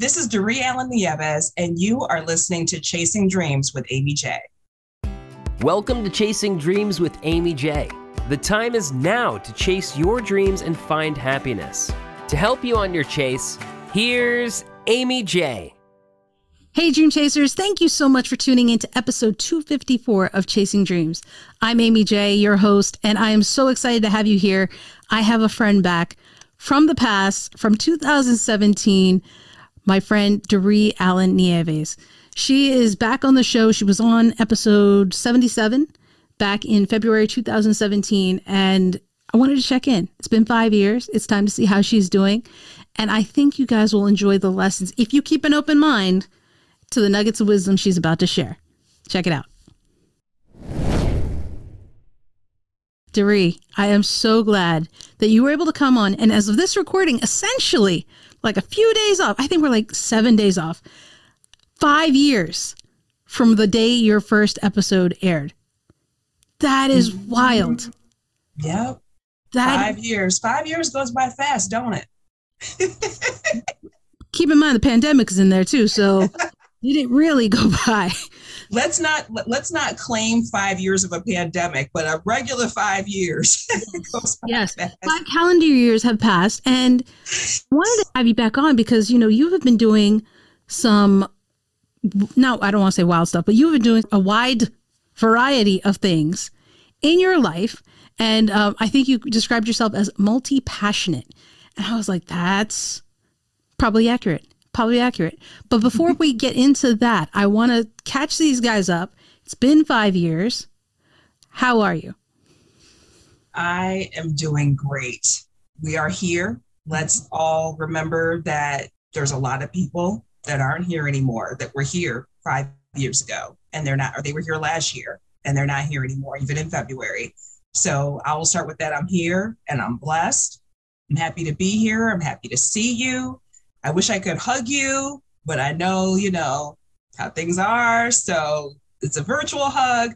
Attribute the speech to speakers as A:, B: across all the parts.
A: This is Doree Allen Nieves, and you are listening to Chasing Dreams with Amy J.
B: Welcome to Chasing Dreams with Amy J. The time is now to chase your dreams and find happiness. To help you on your chase, here's Amy J.
C: Hey, Dream Chasers, thank you so much for tuning in to episode 254 of Chasing Dreams. I'm Amy J, your host, and I am so excited to have you here. I have a friend back from the past, from 2017, my friend Doree Allen Nieves. She is back on the show. She was on episode 77 back in February 2017, and I wanted to check in. It's been five years. It's time to see how she's doing. And I think you guys will enjoy the lessons if you keep an open mind to the nuggets of wisdom she's about to share. Check it out. Doree, I am so glad that you were able to come on. And as of this recording, essentially, like a few days off, I think we're like seven days off, five years from the day your first episode aired. That is
A: Mm-hmm.
C: wild.
A: Yep.
C: That
A: Five years. Five years goes by fast, don't it?
C: keep in mind the pandemic is in there too, so it didn't really go by?
A: Let's not let's not claim five years of a pandemic, but a regular five years.
C: Yes.
A: fast.
C: Five calendar years have passed, and I wanted to have you back on because you know you have been doing some. No, I don't want to say wild stuff, but you have been doing a wide variety of things in your life, and um, I think you described yourself as multi passionate, and I was like, that's probably accurate, probably accurate. But before we get into that, I want to catch these guys up. It's been five years. How are you?
A: I am doing great. We are here. Let's all remember that there's a lot of people that aren't here anymore that were here five years ago and they're not, or they were here last year and they're not here anymore, even in February. So I will start with that. I'm here and I'm blessed. I'm happy to be here. I'm happy to see you. I wish I could hug you, but I know, you know, how things are. So it's a virtual hug,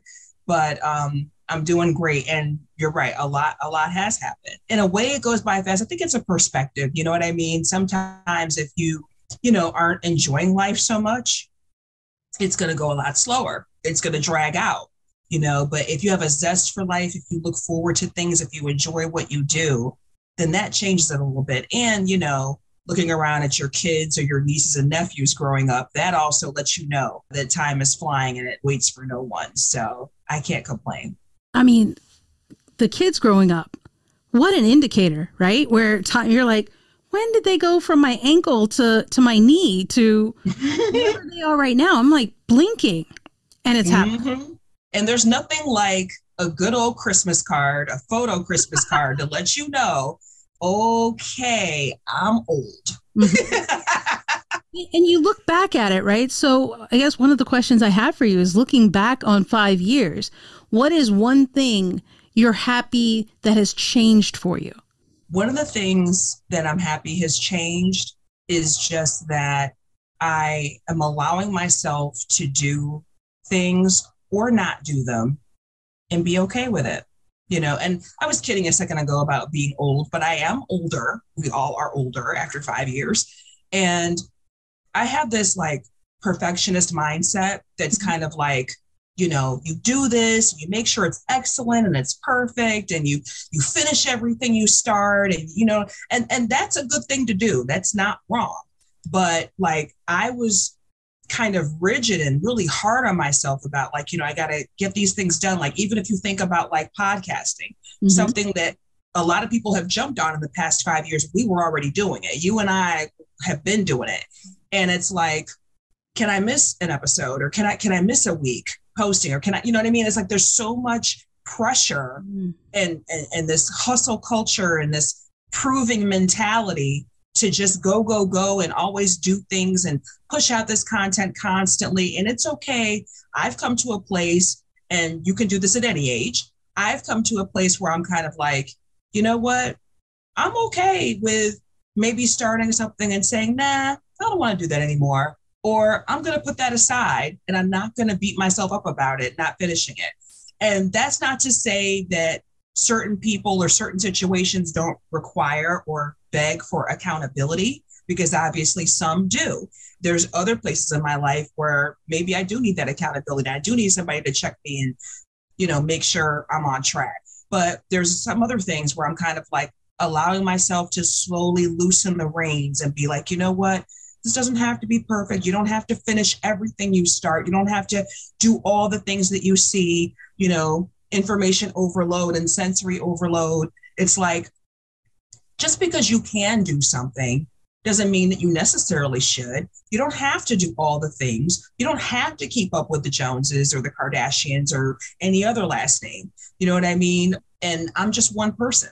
A: but um, I'm doing great. And you're right, a lot, a lot has happened. In a way, it goes by fast. I think it's a perspective. You know what I mean? Sometimes if you, you know, aren't enjoying life so much, it's going to go a lot slower. It's going to drag out, you know. But if you have a zest for life, if you look forward to things, if you enjoy what you do, then that changes it a little bit. And, you know, looking around at your kids or your nieces and nephews growing up, that also lets you know that time is flying and it waits for no one. So I can't complain.
C: I mean, the kids growing up, what an indicator, right? Where time you're like, when did they go from my ankle to to my knee to where they are right now? I'm like blinking, and it's happening.
A: Mhm. And there's nothing like a good old Christmas card, a photo Christmas card to let you know, okay, I'm old. Mm-hmm.
C: And you look back at it, right? So I guess one of the questions I have for you is looking back on five years, what is one thing you're happy that has changed for you?
A: One of the things that I'm happy has changed is just that I am allowing myself to do things or not do them and be okay with it. You know, and I was kidding a second ago about being old, but I am older. We all are older after five years. And I have this like perfectionist mindset that's mm-hmm. kind of like, you know, you do this, you make sure it's excellent and it's perfect, and you you finish everything you start, and you know, and and that's a good thing to do. That's not wrong. But like I was kind of rigid and really hard on myself about like, you know, I gotta get these things done. Like even if you think about like podcasting,
C: Mhm.
A: something that a lot of people have jumped on in the past five years. We were already doing it. You and I have been doing it. And it's like, can I miss an episode or can I can I miss a week posting or can I, you know what I mean? It's like there's so much pressure
C: Mhm.
A: and, and and this hustle culture and this proving mentality to just go go go and always do things and push out this content constantly. And it's okay. I've come to a place and you can do this at any age i've come to a place where i'm kind of like you know what? I'm okay with maybe starting something and saying nah i don't want to do that anymore. Or i'm going to put that aside and i'm not going to beat myself up about it not finishing it. And that's not to say that certain people or certain situations don't require or beg for accountability. because obviously some do. There's other places in my life where maybe I do need that accountability. I do need somebody to check me and, you know, make sure I'm on track. But there's some other things where I'm kind of like allowing myself to slowly loosen the reins and be like, you know what? This doesn't have to be perfect. You don't have to finish everything you start. You don't have to do all the things that you see, you know, information overload and sensory overload. It's like just because you can do something doesn't mean that you necessarily should. You don't have to do all the things. You don't have to keep up with the Joneses or the Kardashians or any other last name. You know what I mean? And I'm just one person.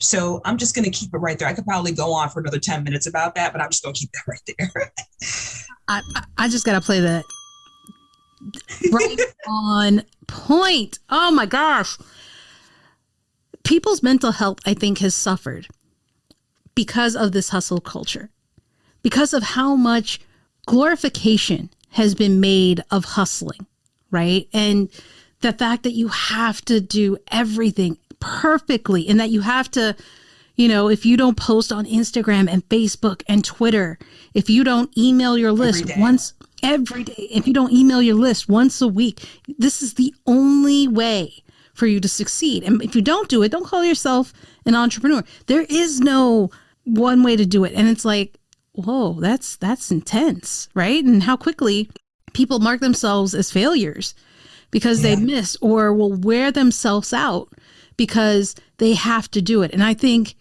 A: So I'm just going to keep it right there. I could probably go on for another 10 minutes about that, but I'm just going to keep that right there.
C: I, I just got to play that right on point. Oh my gosh. People's mental health, I think, has suffered because of this hustle culture, because of how much glorification has been made of hustling, right? And the fact that you have to do everything perfectly and that you have to you know if you don't post on instagram and facebook and twitter if you don't email your list every once every day if you don't email your list once a week this is the only way for you to succeed and if you don't do it don't call yourself an entrepreneur there is no one way to do it and it's like whoa that's that's intense right and how quickly people mark themselves as failures because yeah. they miss or will wear themselves out because they have to do it. And I think,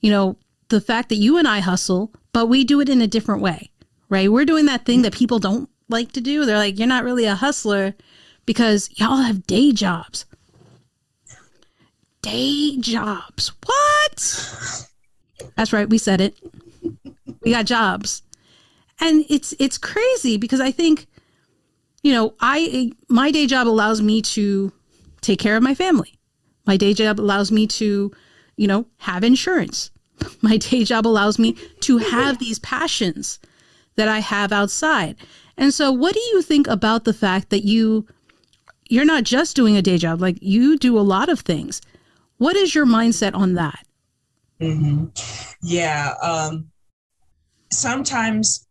C: you know, the fact that you and I hustle, but we do it in a different way, right? We're doing that thing that people don't like to do. They're like, you're not really a hustler because y'all have day jobs. Day jobs. What? That's right. We said it. We got jobs. And it's it's crazy because I think you know, I my day job allows me to take care of my family. My day job allows me to, you know, have insurance. My day job allows me to have these passions that I have outside. And so what do you think about the fact that you you're not just doing a day job, like you do a lot of things. What is your mindset on that?
A: Mm-hmm. Yeah. Um, sometimes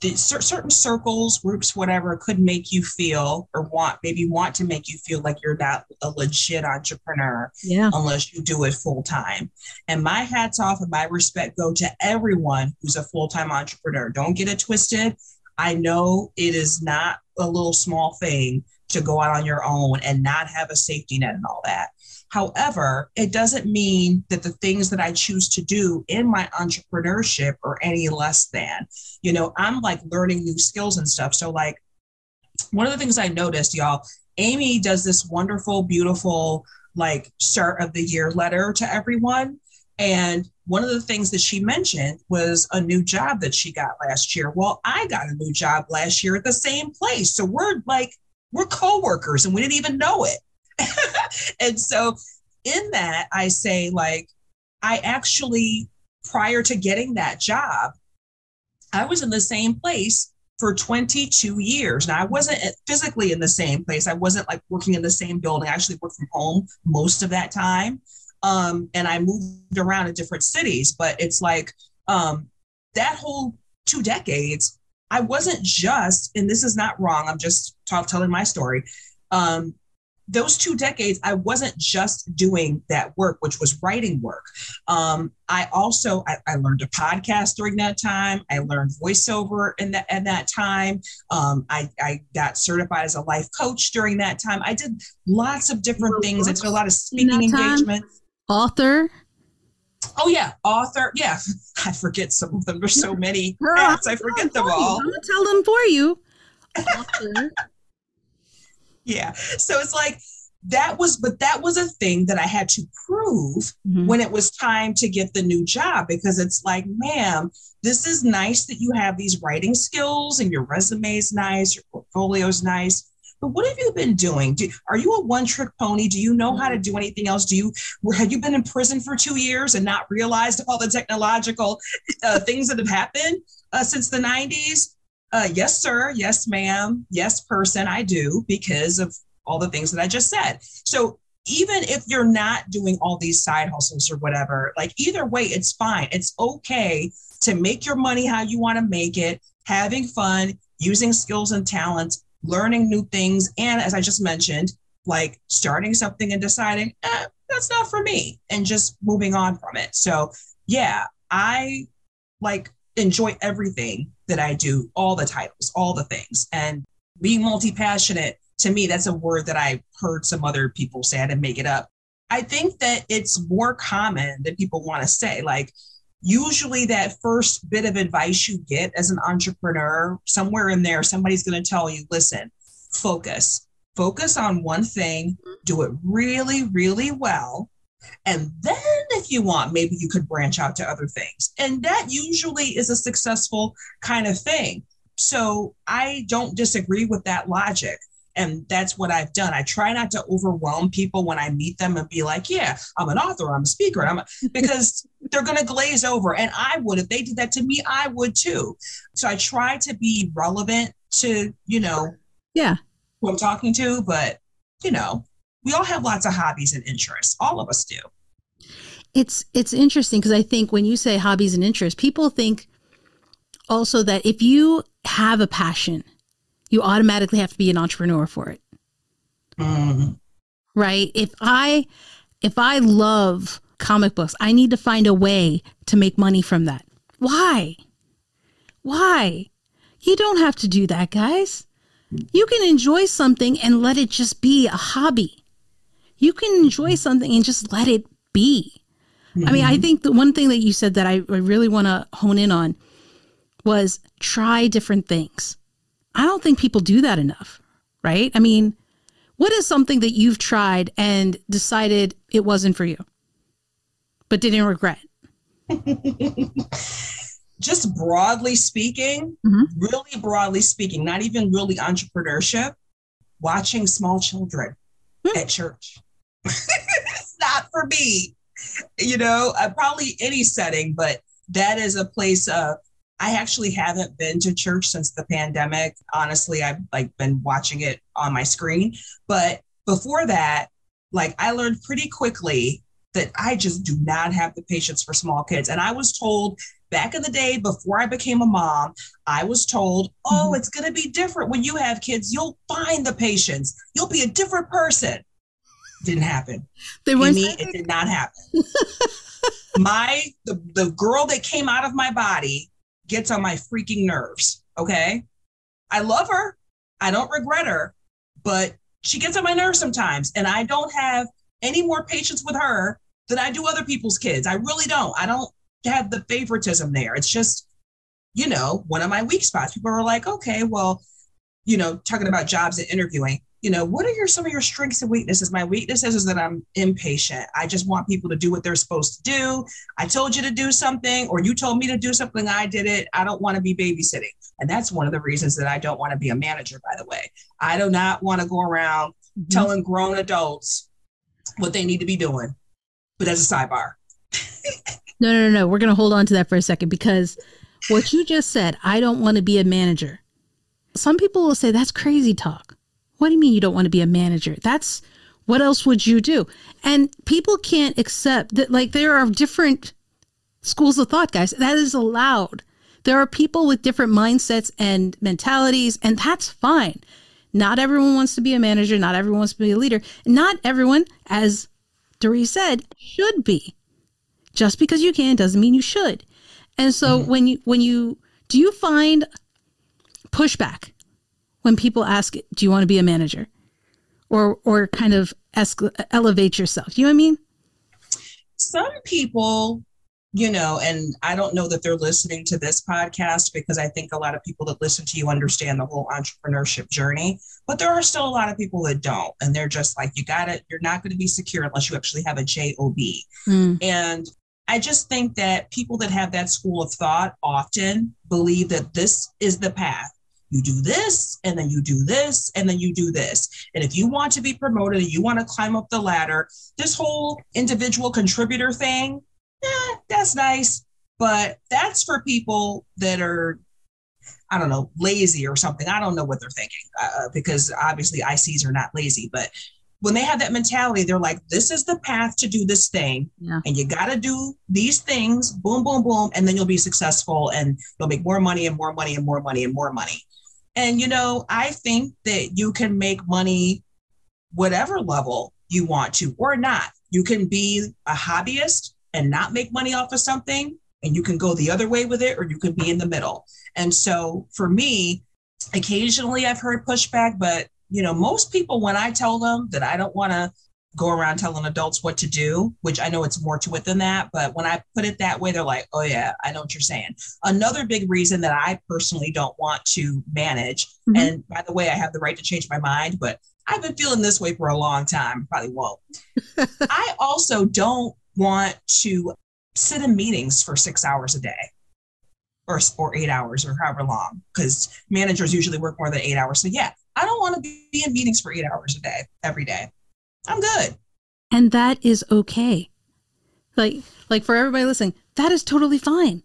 A: the, certain circles, groups, whatever, could make you feel or want maybe want to make you feel like you're not a legit entrepreneur
C: yeah.
A: unless you do it full time. And my hats off and my respect go to everyone who's a full time entrepreneur. Don't get it twisted. I know it is not a little small thing to go out on your own and not have a safety net and all that. However, it doesn't mean that the things that I choose to do in my entrepreneurship are any less than. You know, I'm like learning new skills and stuff. So, like, one of the things I noticed, y'all, Amy does this wonderful, beautiful, like, start of the year letter to everyone. And one of the things that she mentioned was a new job that she got last year. Well, I got a new job last year at the same place. So we're like, we're co-workers and we didn't even know it. and so in that, I say, like, I actually, prior to getting that job, I was in the same place for 22 years. Now, I wasn't physically in the same place. I wasn't like working in the same building. I actually worked from home most of that time. Um, and I moved around in different cities, but it's like um, that whole two decades, I wasn't just, and this is not wrong, I'm just talk, telling my story. Um, those two decades, I wasn't just doing that work, which was writing work. Um, I also I, I, learned a podcast during that time. I learned voiceover in that at that time. Um, I, I got certified as a life coach during that time. I did lots of different things. I did a lot of speaking engagements.
C: Author.
A: Oh yeah, author. Yeah, I forget some of them. There's so many hats. I forget them all.
C: I'm gonna tell them for you. Author
A: yeah. So it's like that was, but that was a thing that I had to prove mm-hmm. when it was time to get the new job because it's like, ma'am, this is nice that you have these writing skills and your resume is nice, your portfolio is nice. But what have you been doing? Do, are you a one trick pony? Do you know how to do anything else? Do you have you been in prison for two years and not realized all the technological uh, things that have happened uh, since the 90s? Uh, yes, sir. Yes, ma'am. Yes, person. I do because of all the things that I just said. So even if you're not doing all these side hustles or whatever, like either way, it's fine. It's okay to make your money how you want to make it, having fun, using skills and talents, learning new things. And as I just mentioned, like starting something and deciding, eh, that's not for me, and just moving on from it. So, yeah, I like enjoy everything that I do, all the titles, all the things. And being multi passionate, to me, that's a word that I heard some other people say. I didn't make it up. I think that it's more common than people want to say. Like, usually that first bit of advice you get as an entrepreneur, somewhere in there, somebody's going to tell you, listen, focus, focus on one thing, mm-hmm. do it really, really well. And then, if you want, maybe you could branch out to other things. And that usually is a successful kind of thing. So I don't disagree with that logic. And that's what I've done. I try not to overwhelm people when I meet them and be like, yeah, I'm an author, I'm a speaker. I'm a, because they're going to glaze over. And I would, if they did that to me, I would too. So I try to be relevant to, you know,
C: yeah,
A: who I'm talking to. But, you know, we all have lots of hobbies and interests. All of us do.
C: It's it's interesting because I think when you say hobbies and interests, people think also that if you have a passion, you automatically have to be an entrepreneur for it.
A: Mm.
C: Right? If I if I love comic books, I need to find a way to make money from that. Why? Why? You don't have to do that, guys. You can enjoy something and let it just be a hobby. You can enjoy something and just let it be. Mm-hmm. I mean, I think the one thing that you said that I, I really want to hone in on was try different things. I don't think people do that enough, right? I mean, what is something that you've tried and decided it wasn't for you, but didn't regret?
A: Just broadly speaking, mm-hmm. really broadly speaking, not even really entrepreneurship, watching small children mm-hmm. at church. It's not for me, you know, uh, probably any setting, but that is a place of I actually haven't been to church since the pandemic. Honestly, I've like been watching it on my screen. But before that, like I learned pretty quickly that I just do not have the patience for small kids. And I was told back in the day before I became a mom, I was told, oh, mm-hmm. it's going to be different when you have kids. You'll find the patience. You'll be a different person. Didn't happen. They weren't. Me, it did not happen. my the, the girl that came out of my body gets on my freaking nerves. Okay. I love her. I don't regret her, but she gets on my nerves sometimes. And I don't have any more patience with her than I do other people's kids. I really don't. I don't have the favoritism there. It's just, you know, one of my weak spots. People are like, okay, well, you know, talking about jobs and interviewing you know, what are your some of your strengths and weaknesses? My weaknesses is that I'm impatient. I just want people to do what they're supposed to do. I told you to do something, or you told me to do something, I did it. I don't want to be babysitting. And that's one of the reasons that I don't want to be a manager, by the way. I do not want to go around mm-hmm. telling grown adults what they need to be doing. But as a sidebar.
C: no, no, no, no. We're gonna hold on to that for a second because what you just said, I don't want to be a manager. Some people will say that's crazy talk. What do you mean you don't want to be a manager? That's what else would you do? And people can't accept that, like, there are different schools of thought, guys. That is allowed. There are people with different mindsets and mentalities, and that's fine. Not everyone wants to be a manager. Not everyone wants to be a leader. Not everyone, as Doree said, should be. Just because you can doesn't mean you should. And so mm-hmm. when you when you do you find pushback when people ask, "Do you want to be a manager?" or or kind of esc- elevate yourself? You know what I mean?
A: Some people, you know, and I don't know that they're listening to this podcast because I think a lot of people that listen to you understand the whole entrepreneurship journey, but there are still a lot of people that don't, and they're just like, "You got it. You're not going to be secure unless you actually have a job." Mm. And I just think that people that have that school of thought often believe that this is the path you do this and then you do this and then you do this and if you want to be promoted and you want to climb up the ladder this whole individual contributor thing eh, that's nice but that's for people that are i don't know lazy or something i don't know what they're thinking uh, because obviously ics are not lazy but when they have that mentality, they're like, this is the path to do this thing.
C: Yeah.
A: And you got to do these things, boom, boom, boom. And then you'll be successful and you'll make more money and more money and more money and more money. And, you know, I think that you can make money whatever level you want to or not. You can be a hobbyist and not make money off of something, and you can go the other way with it, or you can be in the middle. And so for me, occasionally I've heard pushback, but you know, most people, when I tell them that I don't want to go around telling adults what to do, which I know it's more to it than that, but when I put it that way, they're like, oh, yeah, I know what you're saying. Another big reason that I personally don't want to manage, mm-hmm. and by the way, I have the right to change my mind, but I've been feeling this way for a long time, probably won't. I also don't want to sit in meetings for six hours a day or, or eight hours or however long, because managers usually work more than eight hours. So, yeah, I don't want to be in meetings for eight hours a day, every day. I'm good.
C: And that is okay. Like, like for everybody listening, that is totally fine.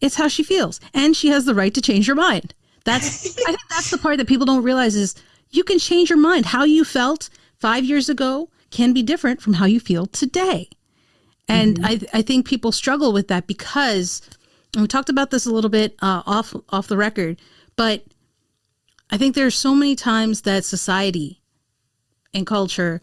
C: It's how she feels. And she has the right to change her mind. That's, I think that's the part that people don't realize is you can change your mind. How you felt five years ago can be different from how you feel today. And mm-hmm. I, I think people struggle with that because we talked about this a little bit uh, off off the record, but I think there are so many times that society and culture,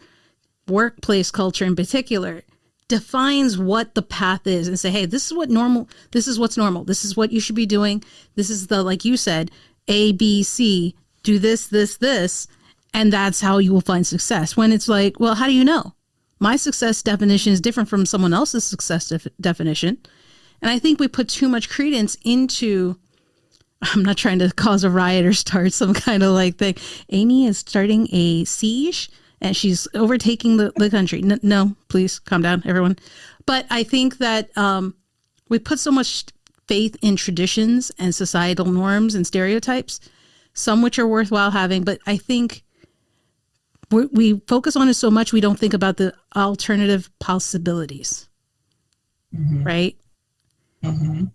C: workplace culture in particular, defines what the path is and say, hey, this is what normal, this is what's normal. This is what you should be doing. This is the, like you said, A, B, C, do this, this, this. And that's how you will find success. When it's like, well, how do you know? My success definition is different from someone else's success def- definition. And I think we put too much credence into I'm not trying to cause a riot or start some kind of like thing. Amy is starting a siege and she's overtaking the, the country. No, no, please calm down, everyone. But I think that um, we put so much faith in traditions and societal norms and stereotypes, some which are worthwhile having. But I think we focus on it so much we don't think about the alternative possibilities, mm-hmm. right?
A: Mm-hmm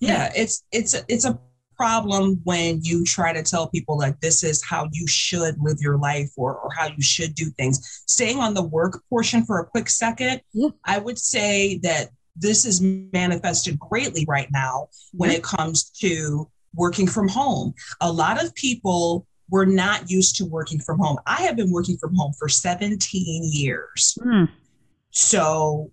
A: yeah it's it's it's a problem when you try to tell people like this is how you should live your life or, or how you should do things. Staying on the work portion for a quick second yeah. i would say that this is manifested greatly right now when it comes to working from home. A lot of people were not used to working from home. I have been working from home for 17 years. Mm. so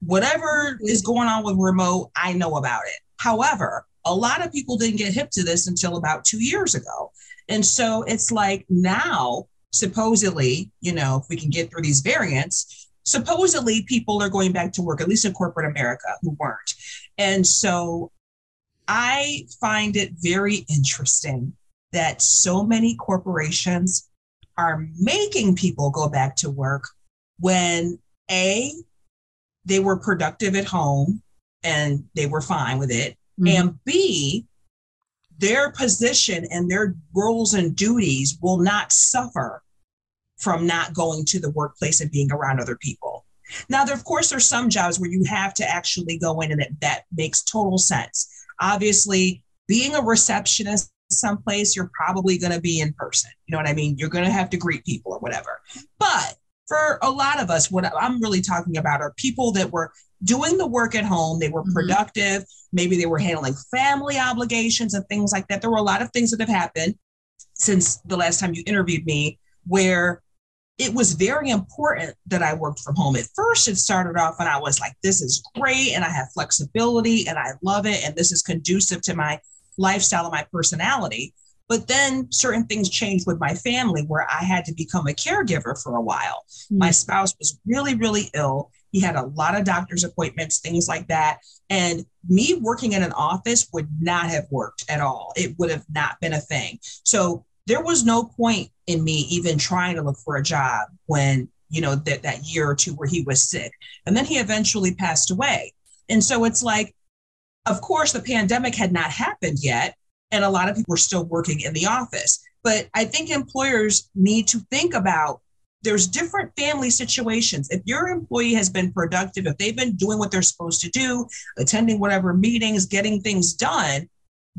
A: whatever is going on with remote i know about it. However, a lot of people didn't get hip to this until about two years ago. And so it's like now, supposedly, you know, if we can get through these variants, supposedly people are going back to work, at least in corporate America, who weren't. And so I find it very interesting that so many corporations are making people go back to work when A, they were productive at home and they were fine with it. Mm-hmm. And B, their position and their roles and duties will not suffer from not going to the workplace and being around other people. Now, there, of course, there's some jobs where you have to actually go in and it, that makes total sense. Obviously, being a receptionist someplace, you're probably going to be in person. You know what I mean? You're going to have to greet people or whatever. But for a lot of us, what I'm really talking about are people that were doing the work at home. They were mm-hmm. productive. Maybe they were handling family obligations and things like that. There were a lot of things that have happened since the last time you interviewed me where it was very important that I worked from home. At first, it started off and I was like, this is great and I have flexibility and I love it. And this is conducive to my lifestyle and my personality. But then certain things changed with my family where I had to become a caregiver for a while. Mm-hmm. My spouse was really, really ill. He had a lot of doctor's appointments, things like that. And me working in an office would not have worked at all. It would have not been a thing. So there was no point in me even trying to look for a job when, you know, that, that year or two where he was sick. And then he eventually passed away. And so it's like, of course, the pandemic had not happened yet and a lot of people are still working in the office. But I think employers need to think about there's different family situations. If your employee has been productive, if they've been doing what they're supposed to do, attending whatever meetings, getting things done,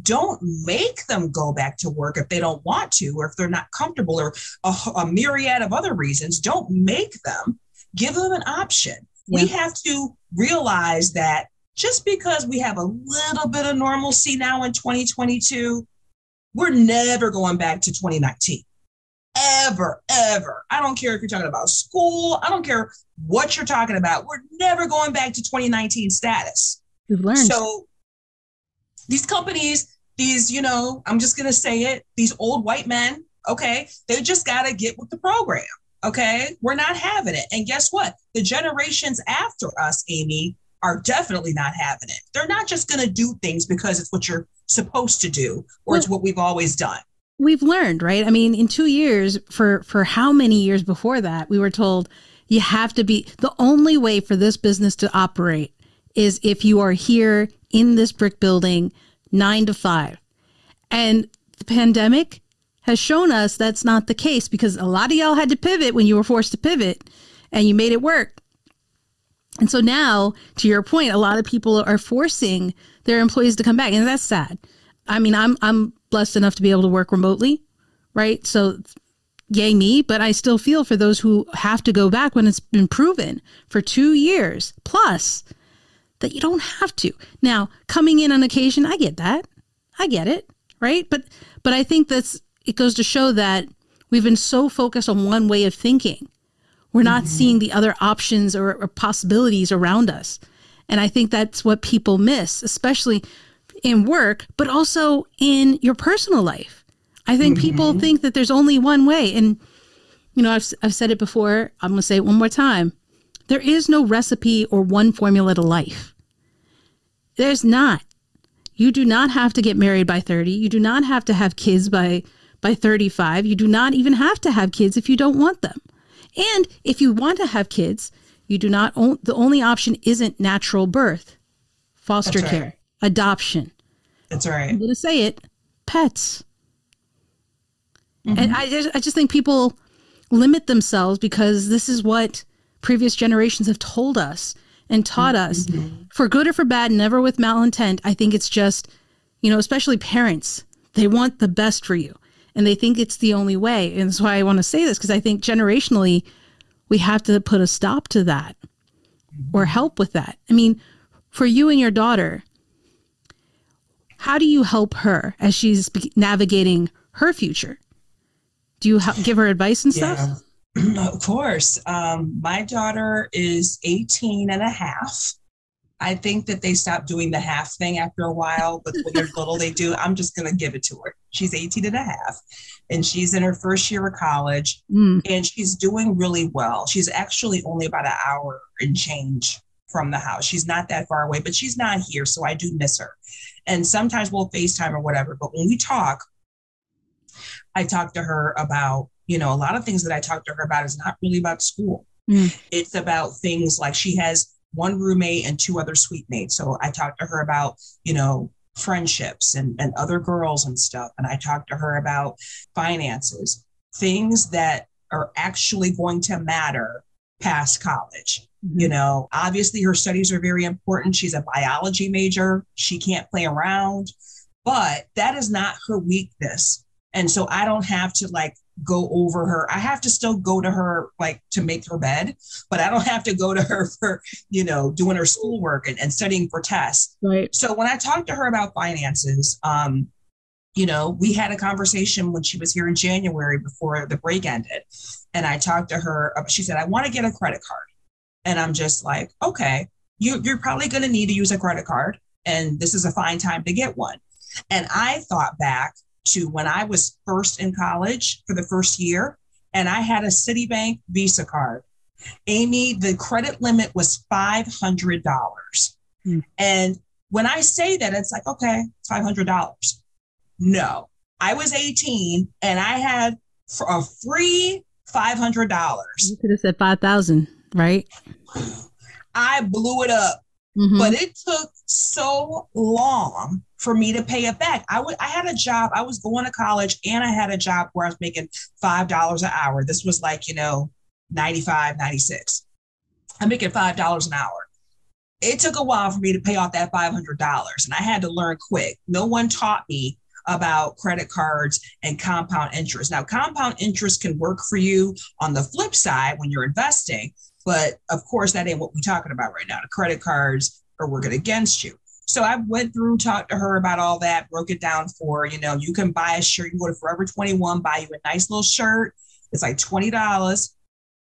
A: don't make them go back to work if they don't want to or if they're not comfortable or a, a myriad of other reasons don't make them give them an option yeah. we have to realize that just because we have a little bit of normalcy now in 2022 we're never going back to 2019 ever ever i don't care if you're talking about school i don't care what you're talking about we're never going back to 2019 status
C: We've learned.
A: so these companies, these, you know, I'm just going to say it, these old white men, okay, they just got to get with the program. Okay. We're not having it. And guess what? The generations after us, Amy, are definitely not having it. They're not just going to do things because it's what you're supposed to do or well, it's what we've always done.
C: We've learned, right? I mean, in 2 years for for how many years before that, we were told you have to be the only way for this business to operate is if you are here in this brick building nine to five. And the pandemic has shown us that's not the case because a lot of y'all had to pivot when you were forced to pivot and you made it work. And so now, to your point, a lot of people are forcing their employees to come back, and that's sad. I mean, I'm I'm blessed enough to be able to work remotely, right? So yay me, but I still feel for those who have to go back when it's been proven for 2 years plus that you don't have to. Now, coming in on occasion, I get that. I get it, right? But but I think that's it goes to show that we've been so focused on one way of thinking. We're not mm-hmm. seeing the other options or, or possibilities around us. And I think that's what people miss, especially in work, but also in your personal life. I think mm-hmm. people think that there's only one way. And, you know, I've, I've said it before, I'm going to say it one more time. There is no recipe or one formula to life. There's not. You do not have to get married by 30. You do not have to have kids by by 35. You do not even have to have kids if you don't want them. And if you want to have kids, you do not own, the only option isn't natural birth, foster That's care, adoption.
A: That's right.
C: I'm going to say it, pets. Mm-hmm. And I just, I just think people limit themselves because this is what previous generations have told us and taught us mm-hmm. for good or for bad, never with malintent. I think it's just, you know, especially parents, they want the best for you and they think it's the only way. And that's why I want to say this because I think generationally, we have to put a stop to that or mm-hmm. help with that. I mean, for you and your daughter, how do you help her as she's navigating her future? Do you give her advice and stuff? Yeah.
A: Of course. Um, my daughter is 18 and a half. I think that they stopped doing the half thing after a while, but when they're little, they do. I'm just going to give it to her. She's 18 and a half, and she's in her first year of college, mm. and she's doing really well. She's actually only about an hour and change from the house. She's not that far away, but she's not here, so I do miss her. And sometimes we'll FaceTime or whatever, but when we talk, I talk to her about you know, a lot of things that I talk to her about is not really about school. Mm. It's about things like she has one roommate and two other suite mates. So I talked to her about, you know, friendships and, and other girls and stuff. And I talked to her about finances, things that are actually going to matter past college. Mm-hmm. You know, obviously her studies are very important. She's a biology major. She can't play around, but that is not her weakness. And so I don't have to like go over her. I have to still go to her like to make her bed, but I don't have to go to her for, you know, doing her schoolwork and, and studying for tests.
C: Right.
A: So when I talked to her about finances, um, you know, we had a conversation when she was here in January before the break ended. And I talked to her, she said, I want to get a credit card. And I'm just like, okay, you, you're probably going to need to use a credit card. And this is a fine time to get one. And I thought back to when I was first in college for the first year, and I had a Citibank Visa card. Amy, the credit limit was $500. Mm. And when I say that, it's like, okay, $500. No, I was 18 and I had a free $500.
C: You could have said 5000 right?
A: I blew it up. Mm-hmm. But it took so long for me to pay it back. I, w- I had a job, I was going to college and I had a job where I was making $5 an hour. This was like, you know, 95, 96. I'm making $5 an hour. it took a while for me to pay off that $500 and I had to learn quick. No one taught me about credit cards and compound interest. Now, compound interest can work for you on the flip side when you're investing, but of course, that ain't what we're talking about right now. The credit cards are working against you. So I went through, talked to her about all that, broke it down for, you know, you can buy a shirt, you can go to Forever 21, buy you a nice little shirt. It's like $20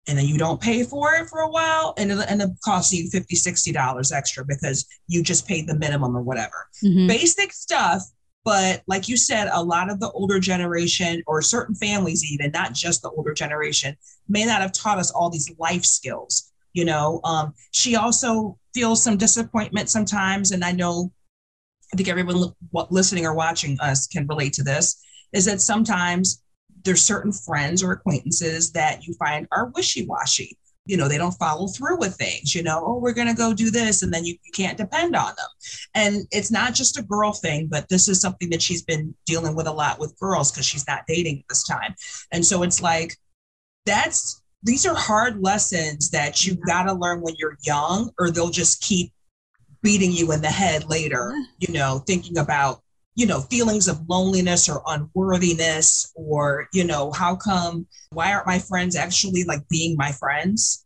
A: and then you don't pay for it for a while and it end up costing you $50, 60 dollars extra because you just paid the minimum or whatever mm-hmm. basic stuff but like you said a lot of the older generation or certain families even not just the older generation may not have taught us all these life skills you know? Um, she also feels some disappointment sometimes and i know i think everyone listening or watching us can relate to this is that sometimes there's certain friends or acquaintances that you find are wishy-washy you know they don't follow through with things you know oh we're going to go do this and then you, you can't depend on them. And it's not just a girl thing but this is something that she's been dealing with a lot with girls because she's not dating at this time. And so it's like that's these are hard lessons that you got to learn when you're young or they'll just keep beating you in the head later you know thinking about you know, feelings of loneliness or unworthiness, or, you know, how come, why aren't my friends actually like being my friends?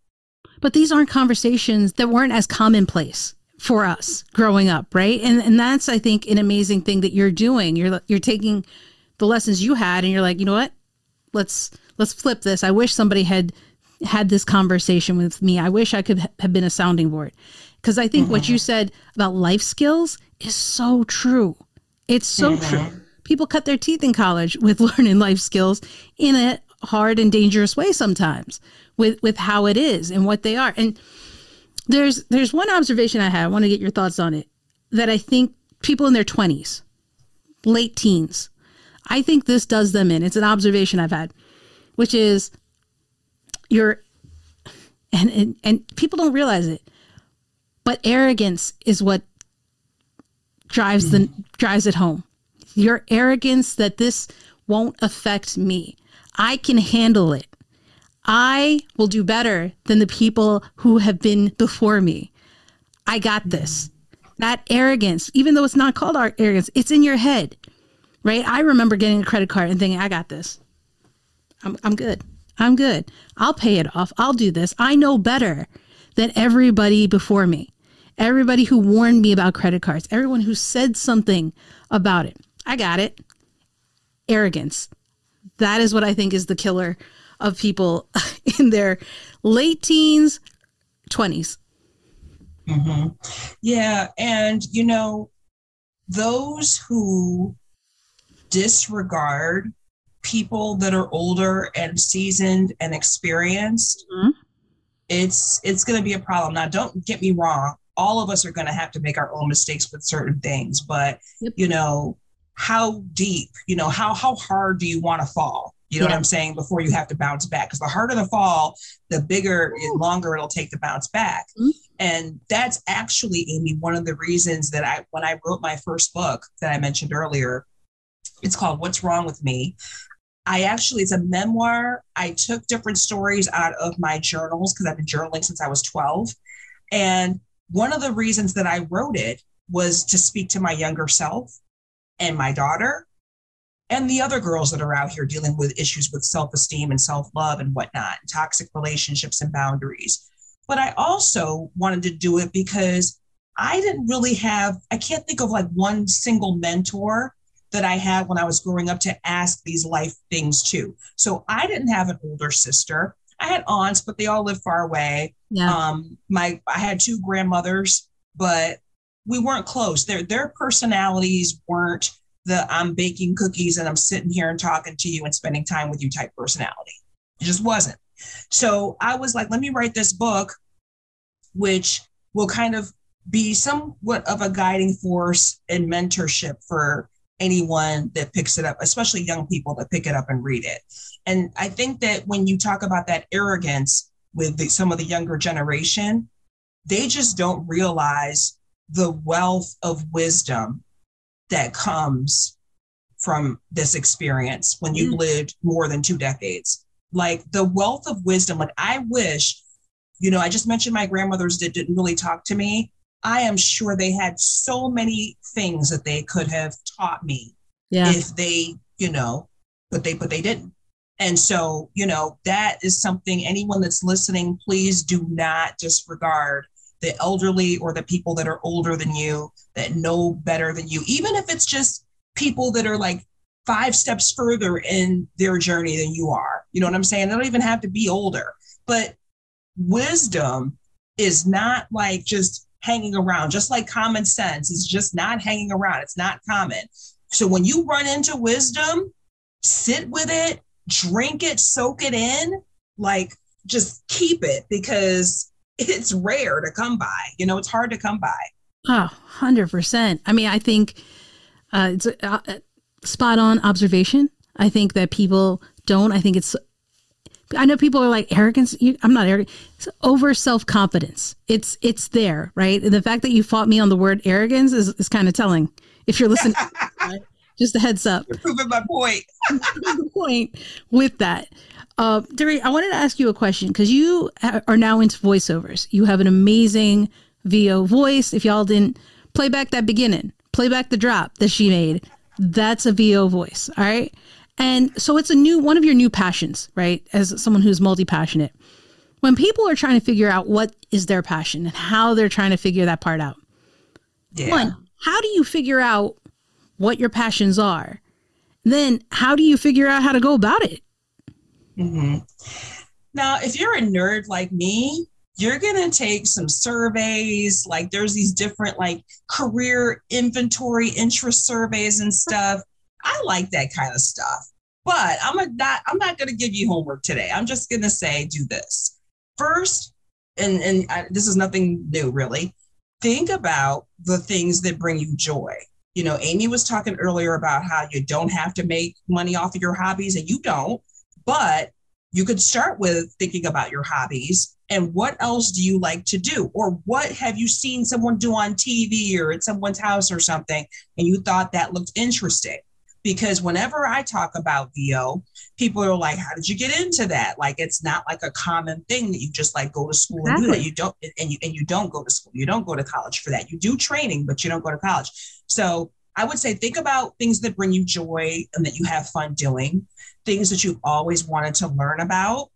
C: But these aren't conversations that weren't as commonplace for us growing up, right? And and that's I think an amazing thing that you're doing. You're you're taking the lessons you had and you're like, you know what? Let's let's flip this. I wish somebody had had this conversation with me. I wish I could have been a sounding board. Because I think mm-hmm. what you said about life skills is so true. It's so true. People cut their teeth in college with learning life skills in a hard and dangerous way sometimes with with how it is and what they are. And there's there's one observation I have. I want to get your thoughts on it. That I think people in their 20s, late teens, I think this does them in. It's an observation I've had, which is you're and, and and people don't realize it, but arrogance is what drives the drives it home. Your arrogance that this won't affect me. I can handle it. I will do better than the people who have been before me. I got this. That arrogance, even though it's not called arrogance, it's in your head, right? I remember getting a credit card and thinking, I got this. I'm, I'm good. I'm good. I'll pay it off. I'll do this. I know better than everybody before me everybody who warned me about credit cards, everyone who said something about it. I got it. Arrogance. That is what I think is the killer of people in their late teens, 20s.
A: Mm-hmm. Yeah. And, you know, those who disregard people that are older and seasoned and experienced, mm-hmm. it's it's going to be a problem. Now, don't get me wrong all of us are going to have to make our own mistakes with certain things but yep. you know how deep you know how how hard do you want to fall you know yeah. what i'm saying before you have to bounce back because the harder the fall the bigger and longer it'll take to bounce back mm-hmm. and that's actually amy one of the reasons that i when i wrote my first book that i mentioned earlier it's called what's wrong with me I actually, it's a memoir. I took different stories out of my journals because I've been journaling since I was 12. And one of the reasons that I wrote it was to speak to my younger self and my daughter and the other girls that are out here dealing with issues with self esteem and self love and whatnot, and toxic relationships and boundaries. But I also wanted to do it because I didn't really have, I can't think of like one single mentor that I had when I was growing up to ask these life things to. So I didn't have an older sister. I had aunts, but they all lived far away. Yeah. Um, my I had two grandmothers, but we weren't close. Their their personalities weren't the I'm baking cookies and I'm sitting here and talking to you and spending time with you type personality. It just wasn't. So I was like, let me write this book, which will kind of be somewhat of a guiding force and mentorship for anyone that picks it up, especially young people that pick it up and read it. And I think that when you talk about that arrogance with the, some of the younger generation, they just don't realize the wealth of wisdom that comes from this experience when you've mm. lived more than two decades. Like the wealth of wisdom, like I wish, you know, I just mentioned my grandmothers that didn't really talk to me. I am sure they had so many things that they could have taught me yeah. if they, you know, but they but they didn't. And so, you know, that is something anyone that's listening, please do not disregard the elderly or the people that are older than you that know better than you, even if it's just people that are like five steps further in their journey than you are. You know what I'm saying? They don't even have to be older, but wisdom is not like just hanging around, just like common sense is just not hanging around. It's not common. So when you run into wisdom, sit with it, drink it, soak it in, like just keep it because it's rare to come by. You know, it's hard to come by.
C: Oh, 100%. I mean, I think uh, it's a, uh, spot on observation. I think that people don't. I think it's I know people are like arrogance. I'm not arrogant. It's over self confidence. It's it's there, right? And the fact that you fought me on the word arrogance is, is kind of telling. If you're listening, just a heads up.
A: You're proving my point.
C: the point with that. Uh, I wanted to ask you a question because you are now into voiceovers. You have an amazing VO voice. If y'all didn't play back that beginning, play back the drop that she made. That's a VO voice. All right. And so it's a new one of your new passions, right? As someone who's multi-passionate. When people are trying to figure out what is their passion and how they're trying to figure that part out. Yeah. One, how do you figure out what your passions are? Then how do you figure out how to go about it?
A: Mm-hmm. Now, if you're a nerd like me, you're going to take some surveys like there's these different like career inventory interest surveys and stuff I like that kind of stuff. But I'm a, not I'm not going to give you homework today. I'm just going to say do this. First, and and I, this is nothing new really. Think about the things that bring you joy. You know, Amy was talking earlier about how you don't have to make money off of your hobbies and you don't, but you could start with thinking about your hobbies and what else do you like to do or what have you seen someone do on tv or at someone's house or something and you thought that looked interesting because whenever I talk about VO, people are like, "How did you get into that?" Like it's not like a common thing that you just like go to school exactly. and do that. You don't, and you and you don't go to school. You don't go to college for that. You do training, but you don't go to college. So I would say think about things that bring you joy and that you have fun doing, things that you've always wanted to learn about.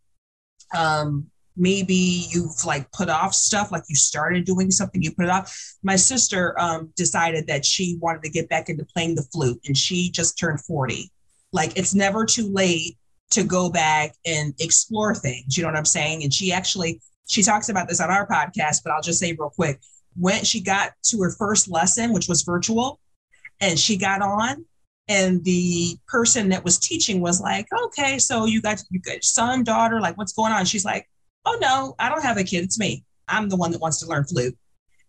A: Um, maybe you've like put off stuff like you started doing something you put it off. My sister um, decided that she wanted to get back into playing the flute and she just turned 40 like it's never too late to go back and explore things you know what i'm saying? And she actually she talks about this on our podcast but i'll just say real quick. When she got to her first lesson which was virtual and she got on and the person that was teaching was like okay so you got you got son daughter like what's going on? She's like oh no, I don't have a kid. It's me. I'm the one that wants to learn flute.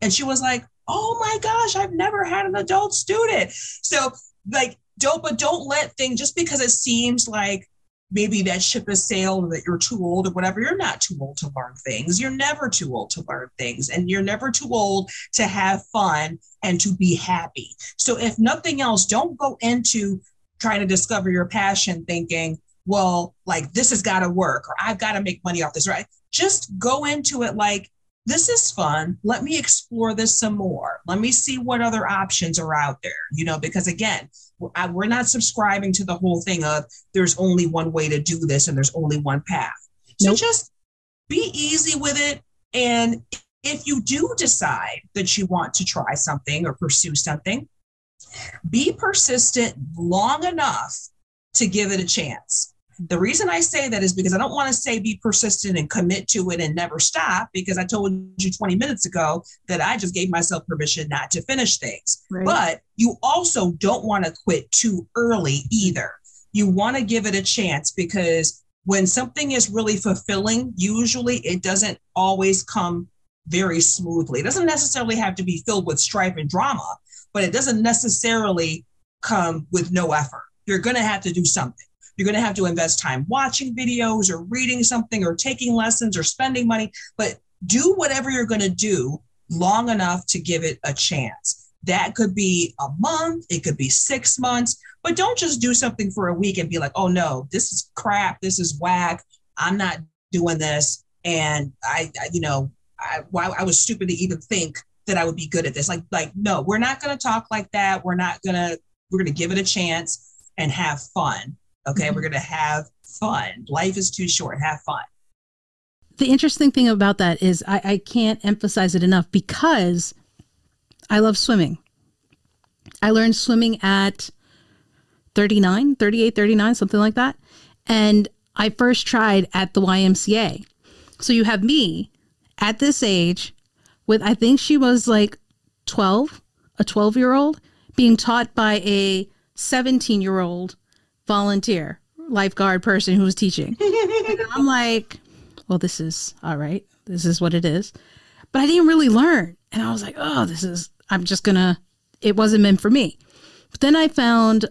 A: And she was like, oh my gosh, I've never had an adult student. So like, don't, but don't let things, just because it seems like maybe that ship has sailed or that you're too old or whatever, you're not too old to learn things. You're never too old to learn things and you're never too old to have fun and to be happy. So if nothing else, don't go into trying to discover your passion thinking, well, like this has got to work or I've got to make money off this, right? Just go into it like, this is fun. Let me explore this some more. Let me see what other options are out there, you know, because again, we're not subscribing to the whole thing of there's only one way to do this and there's only one path. So nope. just be easy with it. And if you do decide that you want to try something or pursue something, be persistent long enough to give it a chance. The reason I say that is because I don't want to say be persistent and commit to it and never stop because I told you 20 minutes ago that I just gave myself permission not to finish things. Right. But you also don't want to quit too early either. You want to give it a chance because when something is really fulfilling, usually it doesn't always come very smoothly. It doesn't necessarily have to be filled with strife and drama, but it doesn't necessarily come with no effort. You're going to have to do something. You're going to have to invest time watching videos or reading something or taking lessons or spending money, but do whatever you're going to do long enough to give it a chance. That could be a month, it could be six months, but don't just do something for a week and be like, oh no, this is crap, this is whack, I'm not doing this. And I, I you know, I, I was stupid to even think that I would be good at this. Like, like, no, we're not going to talk like that. We're not going to, we're going to give it a chance and have fun. Okay. Mm-hmm. We're going to have fun. Life is too short. Have fun.
C: The interesting thing about that is I, I can't emphasize it enough because I love swimming. I learned swimming at 39, 38, 39, something like that. And I first tried at the YMCA. So you have me at this age with, I think she was like 12, a 12 year old, being taught by a 17 year old volunteer lifeguard person who was teaching. I'm like, well, this is all right. This is what it is. But I didn't really learn. And I was like, oh, this is, I'm just going to, it wasn't meant for me. But then I found,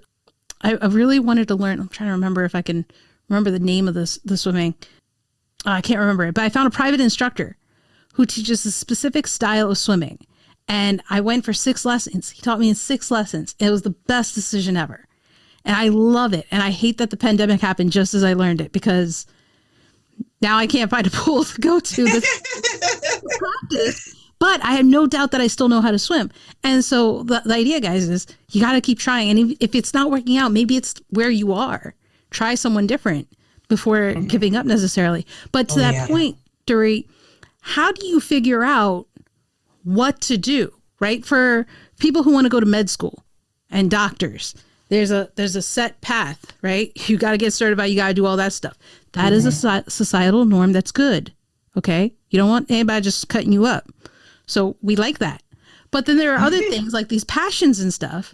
C: I, I, really wanted to learn. I'm trying to remember if I can remember the name of this, the swimming. Oh, I can't remember it, but I found a private instructor who teaches a specific style of swimming. And I went for six lessons. He taught me in six lessons. It was the best decision ever. And I love it. And I hate that the pandemic happened just as I learned it because now I can't find a pool to go to practice. But I have no doubt that I still know how to swim. And so the, the idea, guys, is you got to keep trying. And if, if, it's not working out, maybe it's where you are. Try someone different before mm-hmm. giving up necessarily. But to oh, that yeah. point, Daree, how do you figure out what to do, right? For people who want to go to med school and doctors, there's a there's a set path, right? You got to get certified, you got to do all that stuff. That mm-hmm. is a mm-hmm. societal norm that's good. Okay? You don't want anybody just cutting you up. So we like that. But then there are other things like these passions and stuff.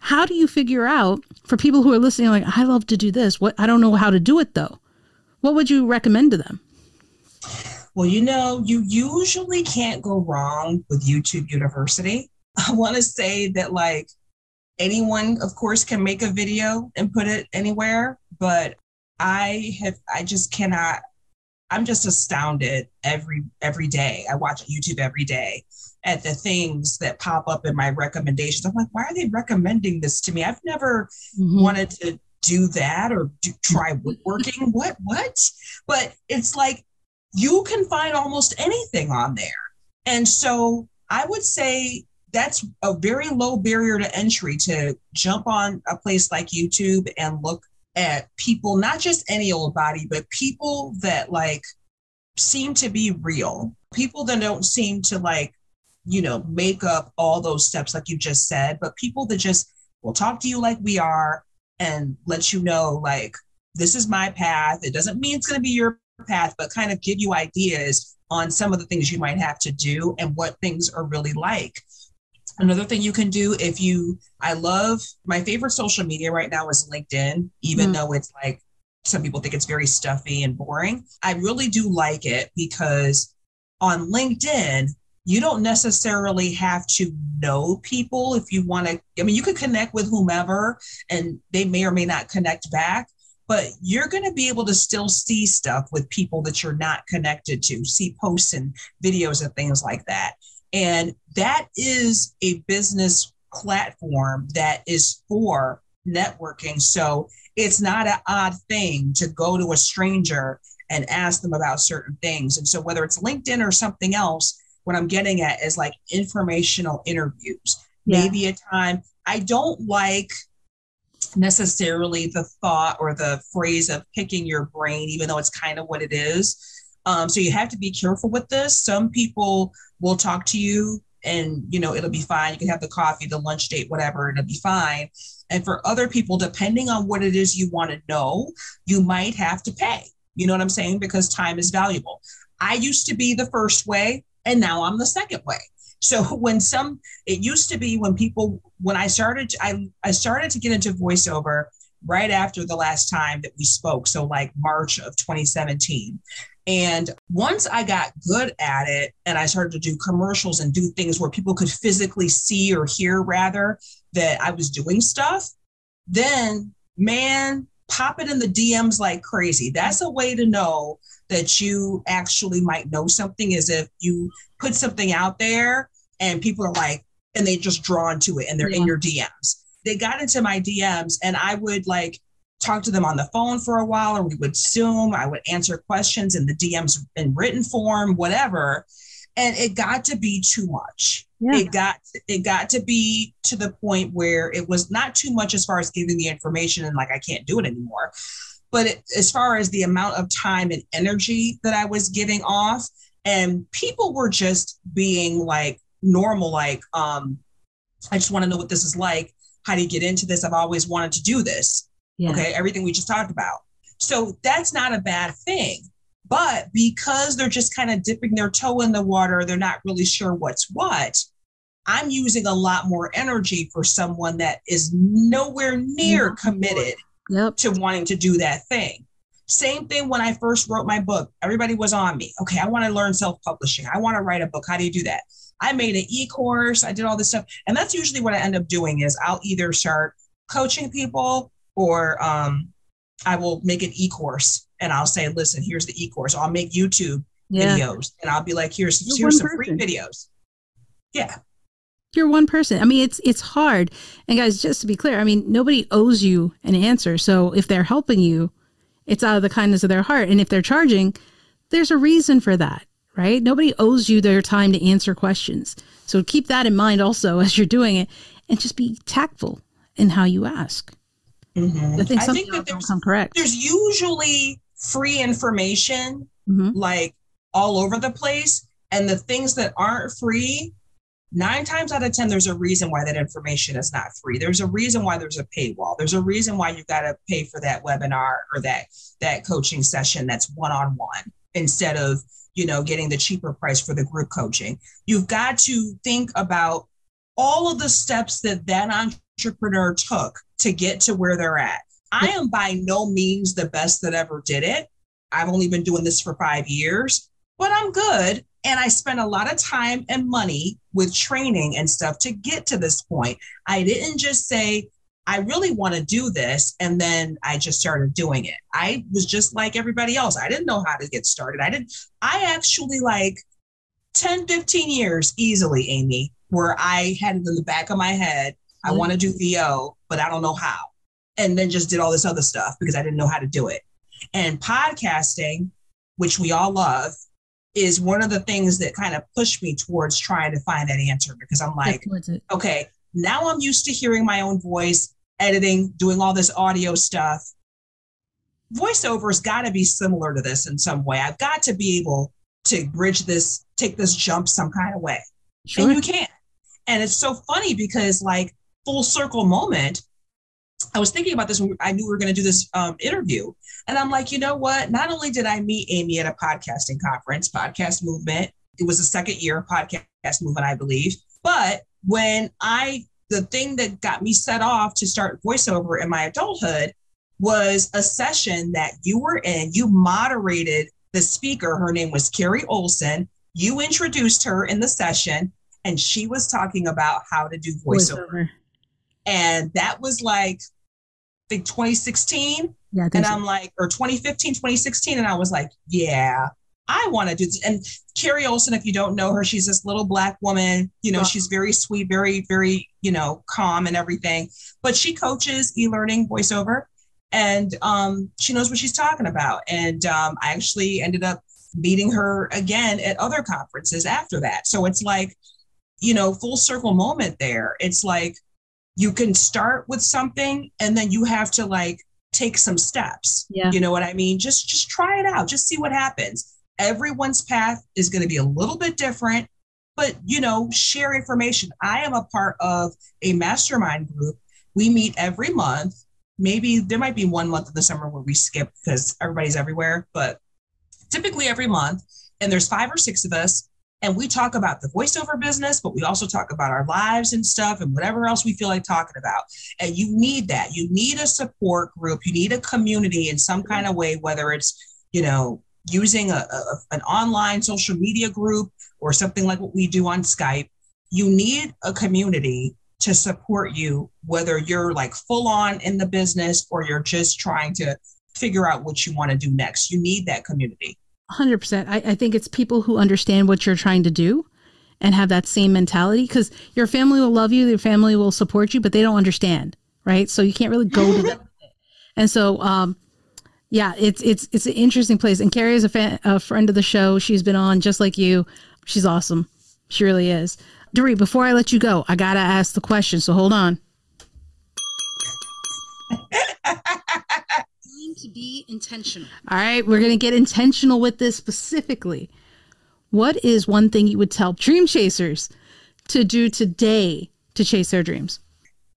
C: How do you figure out for people who are listening like I love to do this, what I don't know how to do it though. What would you recommend to them?
A: Well, you know, you usually can't go wrong with YouTube University. I want to say that, like, anyone, of course, can make a video and put it anywhere, but I have, I just cannot. I'm just astounded every every day. I watch YouTube every day at the things that pop up in my recommendations. I'm like, why are they recommending this to me? I've never mm-hmm. wanted to do that or do, try woodworking. what what? But it's like you can find almost anything on there. And so I would say that's a very low barrier to entry to jump on a place like YouTube and look at people, not just any old body, but people that like seem to be real, people that don't seem to like, you know, make up all those steps like you just said, but people that just will talk to you like we are and let you know, like, this is my path. It doesn't mean it's going to be your path, but kind of give you ideas on some of the things you might have to do and what things are really like. Another thing you can do if you, I love my favorite social media right now is LinkedIn, even mm. though it's like some people think it's very stuffy and boring. I really do like it because on LinkedIn, you don't necessarily have to know people if you want to. I mean, you could connect with whomever and they may or may not connect back, but you're going to be able to still see stuff with people that you're not connected to, see posts and videos and things like that. And that is a business platform that is for networking. So it's not an odd thing to go to a stranger and ask them about certain things. And so whether it's LinkedIn or something else, what I'm getting at is like informational interviews. Yeah. Maybe a time I don't like necessarily the thought or the phrase of picking your brain, even though it's kind of what it is. Um, so you have to be careful with this. Some people will talk to you and you know it'll be fine. You can have the coffee, the lunch date, whatever, it'll be fine. And for other people, depending on what it is you want to know, you might have to pay. You know what I'm saying? Because time is valuable. I used to be the first way, and now I'm the second way. So when some, it used to be when people, when I started, I, I started to get into voiceover right after the last time that we spoke. So like March of 2017. And once I got good at it and I started to do commercials and do things where people could physically see or hear rather that I was doing stuff, then man, pop it in the DMs like crazy. That's a way to know that you actually might know something is if you put something out there and people are like, and they just drawn to it and they're yeah. in your DMs. They got into my DMs and I would like talk to them on the phone for a while or we would Zoom. I would answer questions in the DMs in written form, whatever. And it got to be too much. yeah. it got it got to be to the point where it was not too much as far as giving the information and like I can't do it anymore. But it, as far as the amount of time and energy that I was giving off, and people were just being like normal, like, um, I just want to know what this is like. How do you get into this? I've always wanted to do this. Yeah. Okay, everything we just talked about. So that's not a bad thing. But because they're just kind of dipping their toe in the water, they're not really sure what's what. I'm using a lot more energy for someone that is nowhere near committed yep. to wanting to do that thing. Same thing when I first wrote my book. Everybody was on me. Okay, I want to learn self publishing. I want to write a book. How do you do that? I made an e course. I did all this stuff. And that's usually what I end up doing is I'll either start coaching people or um, I will make an e course and I'll say, listen, here's the e course. I'll make YouTube yeah. videos and I'll be like, here's, here's some person. free videos. Yeah.
C: You're one person. I mean, it's it's hard. And guys, just to be clear, I mean, nobody owes you an answer. So if they're helping you, it's out of the kindness of their heart. And if they're charging, there's a reason for that, right? Nobody owes you their time to answer questions. So keep that in mind also as you're doing it and just be tactful in how you ask. Mm-hmm. I think, I think that
A: there's,
C: correct.
A: There's usually free information mm-hmm. like all over the place. And the things that aren't free, nine times out of 10, there's a reason why that information is not free. There's a reason why there's a paywall. There's a reason why you've got to pay for that webinar or that, that coaching session that's one-on-one instead of, you know, getting the cheaper price for the group coaching. You've got to think about all of the steps that that entrepreneur took to get to where they're at. I am by no means the best that ever did it. I've only been doing this for five years, but I'm good. And I spent a lot of time and money with training and stuff to get to this point. I didn't just say, I really want to do this. And then I just started doing it. I was just like everybody else. I didn't know how to get started. I didn't, I actually like 10, 15 years easily, Amy, where I had it in the back of my head. I want to do VO, but I don't know how. And then just did all this other stuff because I didn't know how to do it. And podcasting, which we all love, is one of the things that kind of pushed me towards trying to find that answer because I'm like, okay, now I'm used to hearing my own voice, editing, doing all this audio stuff. Voiceover's got to be similar to this in some way. I've got to be able to bridge this, take this jump some kind of way. Sure. And you can. not And it's so funny because, like, full circle moment, I was thinking about this when I knew we were going to do this um, interview. And I'm like, you know what? Not only did I meet Amy at a podcasting conference, Podcast Movement, it was the second year of Podcast Movement, I believe. But when I, the thing that got me set off to start voiceover in my adulthood was a session that you were in. You moderated the speaker. Her name was Carrie Olson. You introduced her in the session, and she was talking about how to do voiceover. voiceover. And that was like think 2016. Yeah, and so. I'm like, or 2015, 2016. And I was like, yeah, I want to do this. And Carrie Olson, if you don't know her, she's this little black woman. You know, she's very sweet, very, very, you know, calm and everything. But she coaches e-learning voiceover, and um, she knows what she's talking about. And um, I actually ended up meeting her again at other conferences after that. So it's like, you know, full circle moment there. It's like you can start with something and then you have to like take some steps. Yeah. You know what I mean? Just just try it out. Just see what happens. Everyone's path is going to be a little bit different, but you know, share information. I am a part of a mastermind group. We meet every month. Maybe there might be one month in the summer where we skip because everybody's everywhere, but typically every month. And there's five or six of us and we talk about the voiceover business, but we also talk about our lives and stuff and whatever else we feel like talking about. And you need that. You need a support group. You need a community in some mm-hmm. kind of way, whether it's, you know, using a, a an online social media group or something like what we do on Skype. You need a community to support you, whether you're like full on in the business or you're just trying to figure out what you want to do next. You need that community.
C: 100%. I, I think it's people who understand what you're trying to do and have that same mentality because your family will love you, your family will support you, but they don't understand, right? So you can't really go to them. And so, um, yeah, it's it's it's an interesting place. And Carrie is a, fan, a friend of the show. She's been on just like you. She's awesome. She really is. Daree, before I let you go, I gotta ask the question. So hold on. to be intentional. All right, we're gonna get intentional with this specifically. What is one thing you would tell dream chasers to do today to chase their dreams?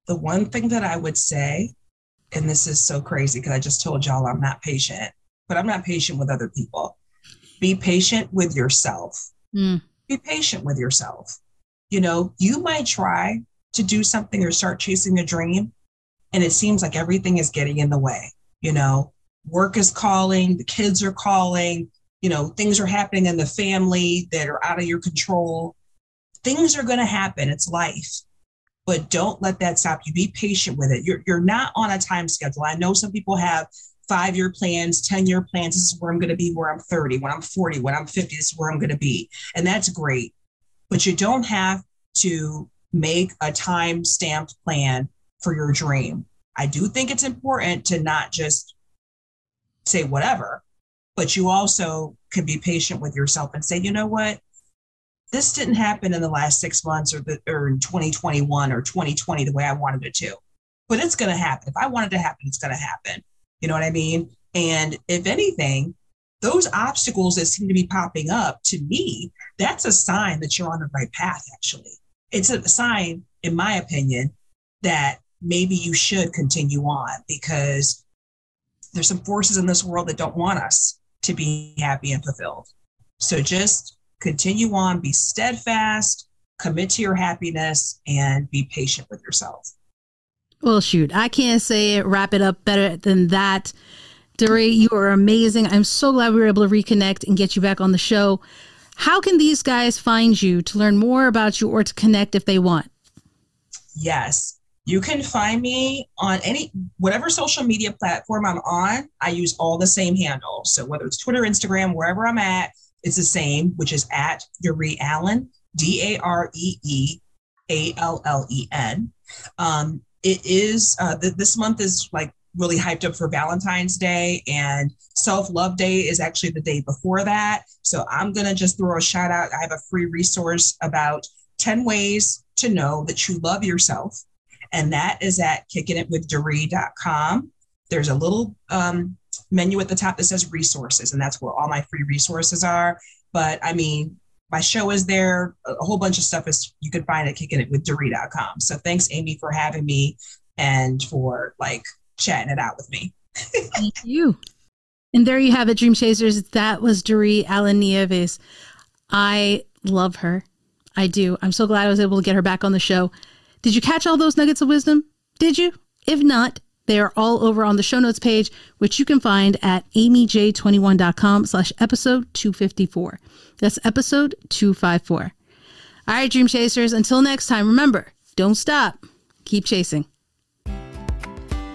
A: The one thing that I would say, and this is so crazy because I just told y'all I'm not patient, but I'm not patient with other people. Be patient with yourself. Mm. Be patient with yourself. You know, you might try to do something or start chasing a dream, and it seems like everything is getting in the way. You know, work is calling, the kids are calling, you know, things are happening in the family that are out of your control. Things are going to happen. It's life. But don't let that stop you. Be patient with it. You're, you're not on a time schedule. I know some people have five year plans, 10 year plans. This is where I'm going to be where I'm 30, when I'm 40, when I'm 50, this is where I'm going to be. And that's great. But you don't have to make a time stamped plan for your dream. I do think it's important to not just say whatever, but you also can be patient with yourself and say, you know what? This didn't happen in the last six months or, the, or in 2021 or 2020 the way I wanted it to, but it's going to happen. If I want it to happen, it's going to happen. You know what I mean? And if anything, those obstacles that seem to be popping up to me, that's a sign that you're on the right path, actually. It's a sign, in my opinion, that maybe you should continue on because there's some forces in this world that don't want us to be happy and fulfilled. So just continue on, be steadfast, commit to your happiness, and be patient with yourself.
C: Well, shoot, I can't say it, wrap it up better than that. Daree, you are amazing. I'm so glad we were able to reconnect and get you back on the show. How can these guys find you to learn more about you or to connect if they want?
A: Yes. You can find me on any whatever social media platform I'm on. I use all the same handles. So whether it's Twitter, Instagram, wherever I'm at, it's the same, which is at Daree Allen, D A R E E A L L E N. Um, it is uh, th- this month is like really hyped up for Valentine's Day, and Self Love Day is actually the day before that. So I'm gonna just throw a shout out. I have a free resource about 10 ways to know that you love yourself and that is at kickingitwithdaree.com. There's a little um, menu at the top that says resources, and that's where all my free resources are. But I mean, my show is there. A whole bunch of stuff is you can find at kickingitwithdaree.com. So thanks, Amy, for having me and for like chatting it out with me.
C: Thank you. And there you have it, Dream Chasers. That was Daree Allen Nieves. I love her. I do. I'm so glad I was able to get her back on the show. Did you catch all those nuggets of wisdom? Did you? If not, they are all over on the show notes page, which you can find at amyj21.com slash episode 254. That's episode 254. All right, Dream Chasers, until next time, remember, don't stop. Keep chasing.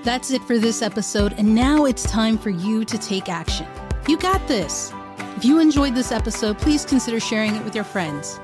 C: That's it for this episode, and now it's time for you to take action. You got this. If you enjoyed this episode, please consider sharing it with your friends.